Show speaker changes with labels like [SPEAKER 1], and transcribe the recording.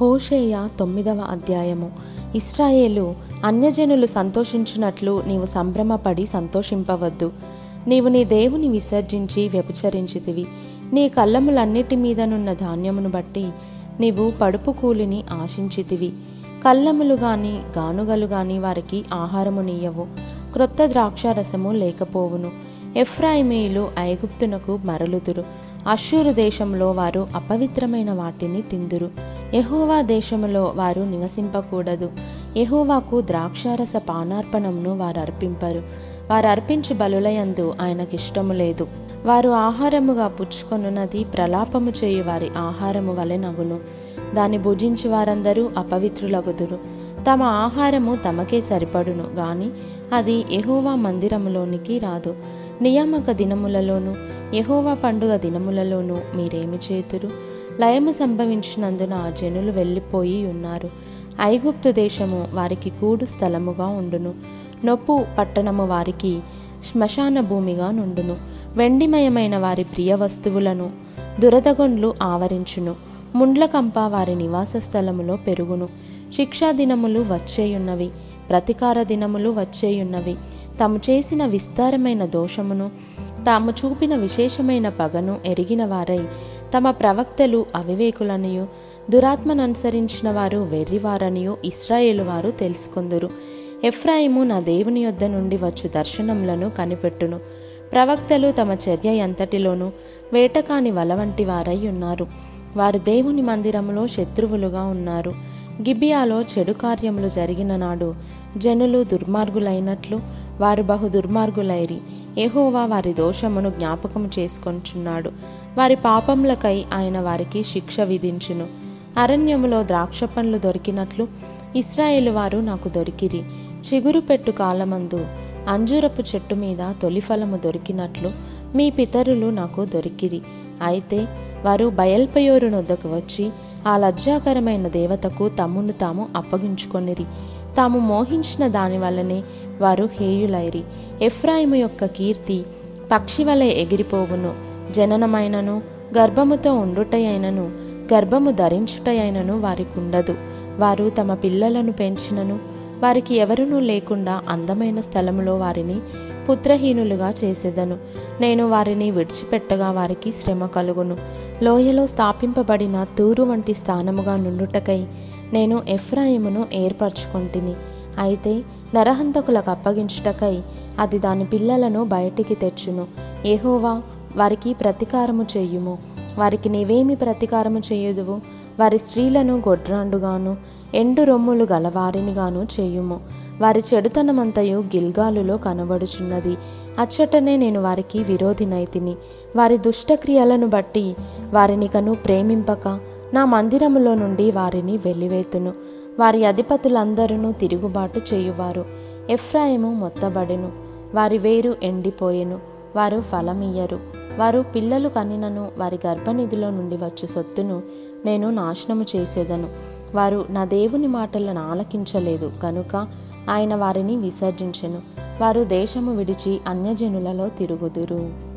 [SPEAKER 1] హోషేయ తొమ్మిదవ అధ్యాయము. ఇస్రాయేలు అన్యజనులు సంతోషించినట్లు నీవు సంభ్రమపడి సంతోషింపవద్దు. నీవు నీ దేవుని విసర్జించి వ్యభిచరించితివి. నీ కళ్ళములన్నిటి మీదనున్న ధాన్యమును బట్టి నీవు పడుపు కూలిని ఆశించితివి. కళ్ళములు గాని గానుగలు గాని వారికి ఆహారము నీయవు. క్రొత్త ద్రాక్షారసము లేకపోవును. ఎఫ్రాయిమీయులు ఐగుప్తునకు మరలుదురు. అశ్షూరు దేశంలో వారు అపవిత్రమైన వాటిని తిందురు. ఎహోవా దేశములో వారు నివసింపకూడదు. ఎహోవాకు ద్రాక్షారస పానార్పణంను వారు అర్పింపరు వారు అర్పించి బలులయందు ఆయనకిష్టము లేదు. వారు ఆహారముగా పుచ్చుకొనున్నది ప్రలాపము చేయు వారి ఆహారము వలె నగును. దాన్ని భుజించి వారందరూ అపవిత్రులగుదురు. తమ ఆహారము తమకే సరిపడును గాని అది ఎహోవా మందిరములోనికి రాదు. నియామక దినములలోనూ యహోవా పండుగ దినములలోనూ మీరేమి చేతురు? లయము సంభవించినందున ఆ జనులు వెళ్ళిపోయి ఉన్నారు. ఐగుప్తు దేశము వారికి కూడు స్థలముగా ఉండును. నొప్పు పట్టణము వారికి శ్మశాన భూమిగా నుండును. వెండిమయమైన వారి ప్రియ వస్తువులను దురదగొండ్లు ఆవరించును. ముండ్లకంప వారి నివాస స్థలములో పెరుగును. శిక్షా దినములు వచ్చేయున్నవి ప్రతికార దినములు వచ్చేయున్నవి. తాము చేసిన విస్తారమైన దోషమును తాము చూపిన విశేషమైన పగను ఎరిగిన వారై తమ ప్రవక్తలు అవివేకులనియు దురాత్మననుసరించిన వారు వెర్రివారనియు ఇస్రాయేలు వారు తెలుసుకుందురు. ఎఫ్రాయిము నా దేవుని యొద్ద నుండి వచ్చు దర్శనములను కనిపెట్టును. ప్రవక్తలు తమ చర్య ఎంతటిలోనూ వేటకాని వల వంటి వారై ఉన్నారు. వారు దేవుని మందిరములో శత్రువులుగా ఉన్నారు. గిబియాలో చెడు కార్యములు జరిగిన నాడు జనులు దుర్మార్గులైనట్లు వారు బహు దుర్మార్గులైరి. ఏహోవా వారి దోషమును జ్ఞాపకము చేసుకొంచున్నాడు. వారి పాపములకై ఆయన వారికి శిక్ష విధించును. అరణ్యములో ద్రాక్ష పండ్లు దొరికినట్లు ఇస్రాయేల్ వారు నాకు దొరికిరి. చిగురు పెట్టు కాలమందు అంజూరపు చెట్టు మీద తొలిఫలము దొరికినట్లు మీ పితరులు నాకు దొరికిరి. అయితే వారు బయల్పయోరు నొద్దకు వచ్చి ఆ లజ్జాకరమైన దేవతకు తమ్మును తాము అప్పగించుకొనిరి. తాము మోహించిన దాని వల్లనే వారు హేయులైరి. ఎఫ్రాయిము యొక్క కీర్తి పక్షి వలె ఎగిరిపోవును. జననమైనను గర్భముతో ఉండుటయైనను గర్భము ధరించుటయైనను వారికుండదు. వారు తమ పిల్లలను పెంచినను వారికి ఎవరునూ లేకుండా అందమైన స్థలములో వారిని పుత్రహీనులుగా చేసేదను. నేను వారిని విడిచిపెట్టగా వారికి శ్రమ కలుగును. లోయలో స్థాపింపబడిన తూరు వంటి స్థానముగా నుండుటకై నేను ఎఫ్రాయిమును ఏర్పరచుకొంటిని. అయితే నరహంతకులకు అప్పగించుటకై అది దాని పిల్లలను బయటికి తెచ్చును. ఏహోవా వారికి ప్రతీకారము చేయుము. వారికి నీవేమి ప్రతీకారము చేయుదువు? వారి స్త్రీలను గొడ్రాండుగాను ఎండు రొమ్ములు గలవారినిగాను చేయుము. వారి చెడుతనమంతయు గిల్గాలులో కనబడుచున్నది. అచ్చటనే నేను వారికి విరోధినైతిని. వారి దుష్టక్రియలను బట్టి వారినికను ప్రేమింపక నా మందిరములో నుండి వారిని వెలివేతును వారి అధిపతులందరూ తిరుగుబాటు చేయువారు. ఎఫ్రాయిము మొత్తబడెను. వారి వేరు ఎండిపోయెను. వారు ఫలమియ్యరు. వారు పిల్లలు కనినను. వారి గర్భనిధిలో నుండి వచ్చు సొత్తును నేను నాశనము చేసేదను. వారు నా దేవుని మాటలను ఆలకించలేదు. కనుక ఆయన వారిని విసర్జించెను. వారు దేశము విడిచి అన్యజనులలో తిరుగుదురు.